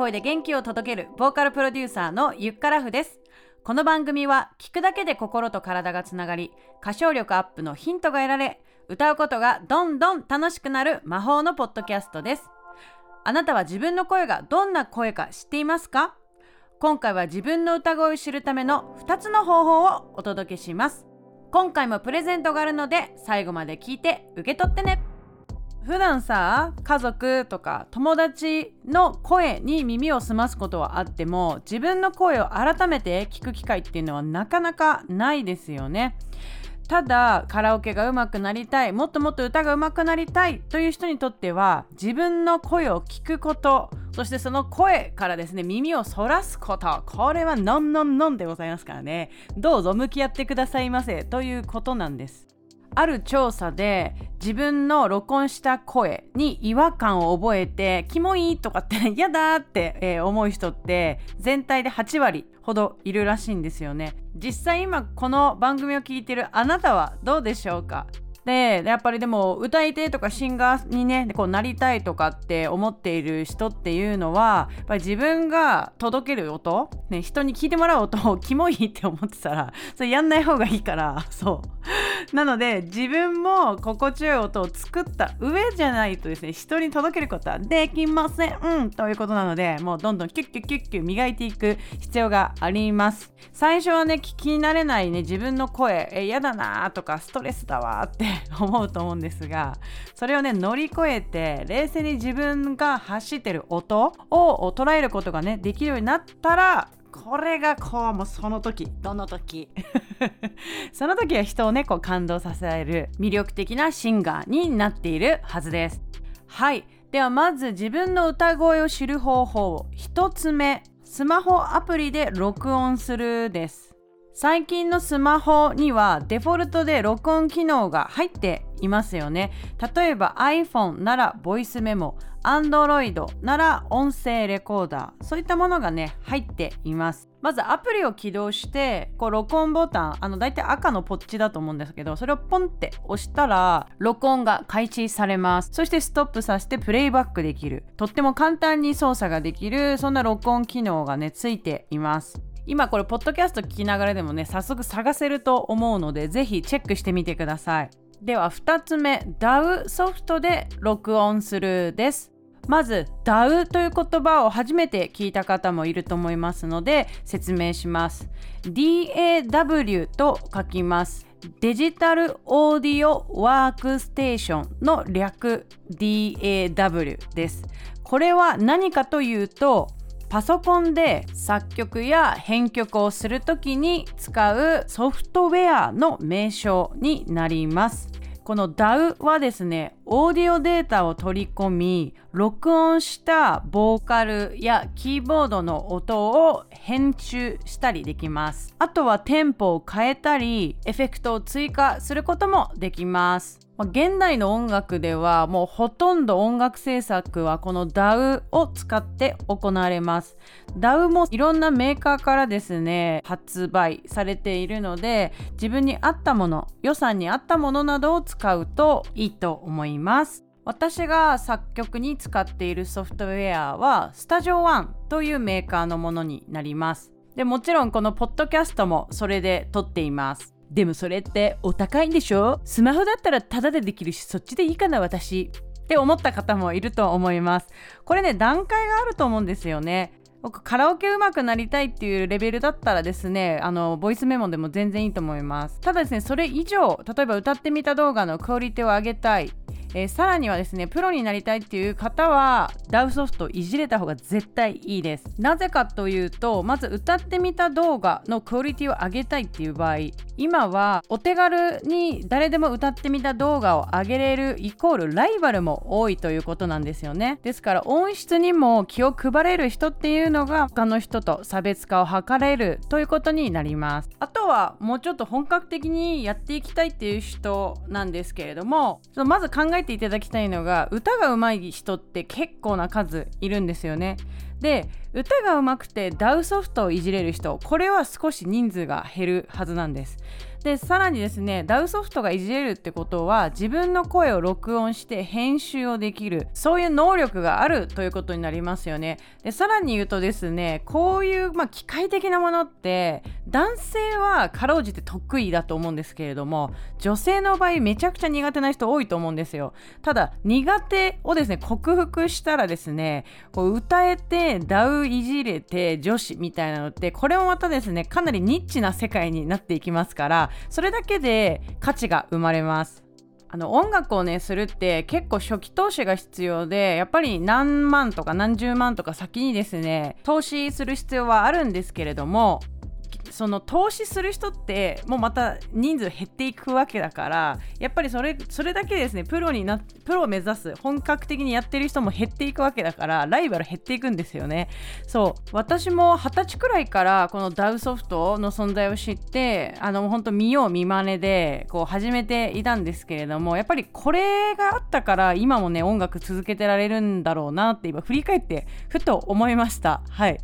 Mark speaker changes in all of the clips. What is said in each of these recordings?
Speaker 1: 声で元気を届けるボーカルプロデューサーのゆっからふです。この番組は聞くだけで心と体がつながり歌唱力アップのヒントが得られ歌うことがどんどん楽しくなる魔法のポッドキャストです。あなたは自分の声がどんな声か知っていますか？今回は自分の歌声を知るための2つの方法をお届けします。今回もプレゼントがあるので最後まで聞いて受け取ってね。普段さ家族とか友達の声に耳を澄ますことはあっても自分の声を改めて聞く機会っていうのはなかなかないですよね。ただカラオケが上手くなりたいもっともっと歌が上手くなりたいという人にとっては自分の声を聞くことそしてその声からですね耳をそらすことこれはノンノンノンでございますからねどうぞ向き合ってくださいませということなんですある調査で自分の録音した声に違和感を覚えてキモいとかって嫌だって、えー、思う人って全体で8割ほどいるらしいんですよね。実際今この番組を聞いてるあなたはどうでしょうか？でやっぱりでも歌い手とかシンガーにねこうなりたいとかって思っている人っていうのはやっぱり自分が届ける音、ね、人に聞いてもらう音をキモいって思ってたらそれやんない方がいいからそう。なので自分も心地よい音を作った上じゃないとですね人に届けることはできません、うん、ということなのでもうどんどんキュッキュッキュッキュ磨いていく必要があります。最初はね聞き慣れないね自分の声。え嫌だなとかストレスだわって 思うと思うんですがそれをね乗り越えて冷静に自分が発してる音を捉えることがねできるようになったらこれがこうもうその時。どの時？その時は人をねこう感動させる魅力的なシンガーになっているはずです。はい。ではまず自分の歌声を知る方法1つ目スマホアプリで録音するです最近のスマホにはデフォルトで録音機能が入っていますよね。例えば iPhone ならボイスメモ Android なら音声レコーダーそういったものがね入っています。まずアプリを起動してこう録音ボタンあの大体赤のポッチだと思うんですけどそれをポンって押したら録音が開始されます。そしてストップさせてプレイバックできる。とっても簡単に操作ができるそんな録音機能がねついています。今これポッドキャスト聞きながらでもね早速探せると思うのでぜひチェックしてみてください。では2つ目 DAW ソフトで録音するです。まず DAW という言葉を初めて聞いた方もいると思いますので説明します。DAW と書きます。デジタルオーディオワークステーションの略 DAW です。これは何かというとパソコンで作曲や編曲をする時に使うソフトウェアの名称になります。この DAW はですね、オーディオデータを取り込み、録音したボーカルやキーボードの音を編集したりできます。あとはテンポを変えたり、エフェクトを追加することもできます。現代の音楽ではもうほとんど音楽制作はこの DAW を使って行われます DAW もいろんなメーカーからですね発売されているので自分に合ったもの予算に合ったものなどを使うといいと思いますます。私が作曲に使っているソフトウェアは StudioOne というメーカーのものになります。でもちろんこのポッドキャストもそれで撮っています。でもそれってお高いんでしょ？スマホだったらタダでできるしそっちでいいかな私。って思った方もいると思います。これね段階があると思うんですよね。僕カラオケ上手くなりたいっていうレベルだったらですねあのボイスメモでも全然いいと思います。ただですねそれ以上例えば歌ってみた動画のクオリティを上げたい。えー、さらにはですねプロになりたいっていう方は DAW ソフトいじれた方が絶対いいです。なぜかというとまず歌ってみた動画のクオリティを上げたいっていう場合今はお手軽に誰でも歌ってみた動画を上げれるイコールライバルも多いということなんですよね。ですから音質にも気を配れる人っていうのが他の人と差別化を図れるということになります。あとはもうちょっと本格的にやっていきたいっていう人なんですけれどもまず考えていただきたいのが歌が上手い人って結構な数いるんですよね。で歌が上手くて DAWソフトをいじれる人これは少し人数が減るはずなんです。でさらにですね DAWソフトがいじれるってことは自分の声を録音して編集をできるそういう能力があるということになりますよね。でさらに言うとですねこういう、まあ、機械的なものって男性はかろうじて得意だと思うんですけれども女性の場合めちゃくちゃ苦手な人多いと思うんですよ。ただ苦手をですね克服したらですねこう歌えてダウいじれて女子みたいなのってこれもまたですねかなりニッチな世界になっていきますからそれだけで価値が生まれます。あの音楽をねするって結構初期投資が必要でやっぱり何万とか何十万とか先にですね投資する必要はあるんですけれどもその投資する人ってもうまた人数減っていくわけだからやっぱりそれそれだけですねプロになプロを目指す本格的にやってる人も減っていくわけだからライバル減っていくんですよね。そう私も二十歳くらいからこのダウソフトの存在を知ってあの本当見よう見まねでこう始めていたんですけれどもやっぱりこれがあったから今もね音楽続けてられるんだろうなって今振り返ってふと思いました。はい。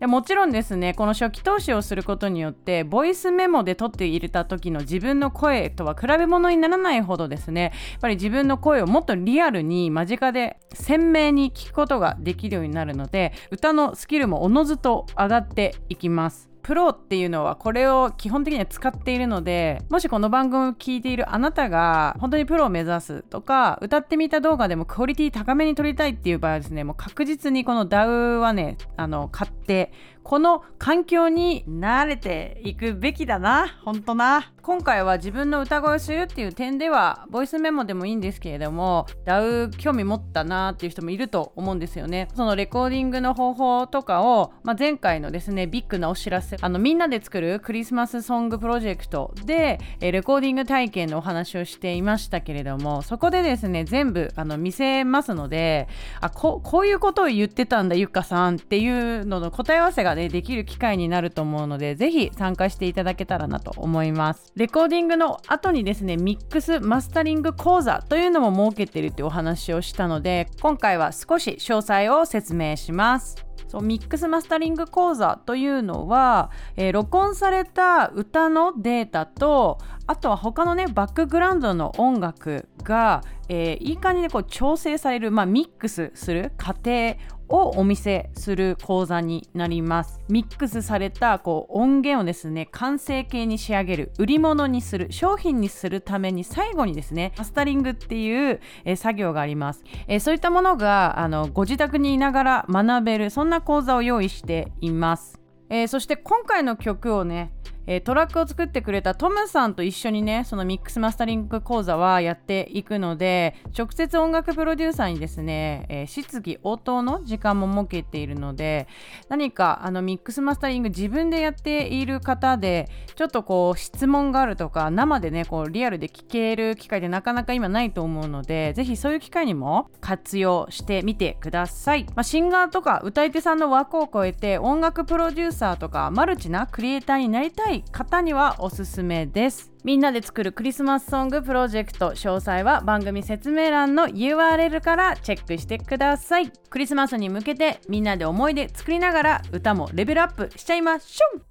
Speaker 1: でもちろんですねこの初期投資をすることによってボイスメモで撮って入れた時の自分の声とは比べ物にならないほどですねやっぱり自分の声をもっとリアルに間近で鮮明に聞くことができるようになるので歌のスキルもおのずと上がっていきます。プロっていうのはこれを基本的には使っているのでもしこの番組を聞いているあなたが本当にプロを目指すとか歌ってみた動画でもクオリティ高めに撮りたいっていう場合はですねもう確実にこの DAW はねあの買ってこの環境に慣れていくべきだな。本当な。今回は自分の歌声をするっていう点ではボイスメモでもいいんですけれども DAW 興味持ったなっていう人もいると思うんですよね。そのレコーディングの方法とかを、まあ、前回のですねビッグなお知らせ。あのみんなで作るクリスマスソングプロジェクトでレコーディング体験のお話をしていましたけれどもそこでですね全部あの見せますのであここういうことを言ってたんだゆっかさんっていうのの答え合わせがねできる機会になると思うのでぜひ参加していただけたらなと思います。レコーディングの後にですねミックスマスタリング講座というのも設けてるってお話をしたので今回は少し詳細を説明します。そうミックスマスタリング講座というのは、えー、録音された歌のデータとあとは他のねバックグラウンドの音楽が、えー、いい感じでこう調整される、まあ、ミックスする過程をお見せする講座になります。ミックスされたこう音源をですね完成形に仕上げる売り物にする商品にするために最後にですねマスタリングっていう、え作業があります、えそういったものがあのご自宅にいながら学べるそんな講座を用意しています、えー、そして今回の曲をねえー、トラックを作ってくれたトムさんと一緒にねそのミックスマスタリング講座はやっていくので直接音楽プロデューサーにですね、えー、質疑応答の時間も設けているので何かあのミックスマスタリング自分でやっている方でちょっとこう質問があるとか生でねこうリアルで聞ける機会ってなかなか今ないと思うのでぜひそういう機会にも活用してみてください、まあ、シンガーとか歌い手さんの枠を超えて音楽プロデューサーとかマルチなクリエイターになりたいい方にはおすすめです。みんなで作るクリスマスソングプロジェクト詳細は番組説明欄の URL からチェックしてください。クリスマスに向けてみんなで思い出作りながら歌もレベルアップしちゃいましょう。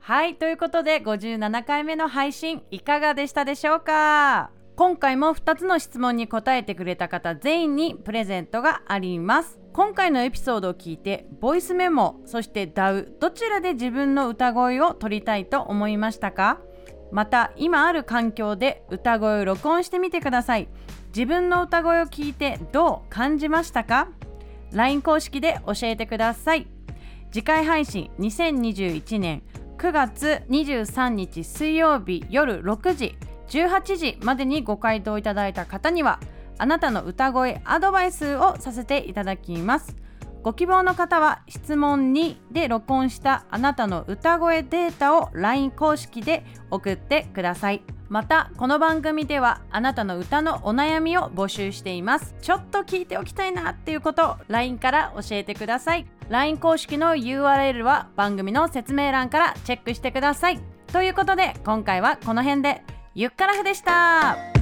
Speaker 1: はいということで57回目の配信いかがでしたでしょうか？今回も2つの質問に答えてくれた方全員にプレゼントがあります。今回のエピソードを聞いてボイスメモそして DAW どちらで自分の歌声を取りたいと思いましたか？また今ある環境で歌声を録音してみてください。自分の歌声を聞いてどう感じましたか？LINE 公式で教えてください。次回配信2021年9月23日水曜日夜6時18時までにご回答いただいた方にはあなたの歌声アドバイスをさせていただきます。ご希望の方は質問2で録音したあなたの歌声データを LINE 公式で送ってください。またこの番組ではあなたの歌のお悩みを募集しています。ちょっと聞いておきたいなっていうことを LINE から教えてください。LINE 公式の URL は番組の説明欄からチェックしてください。ということで今回はこの辺で。ゆっからふでした。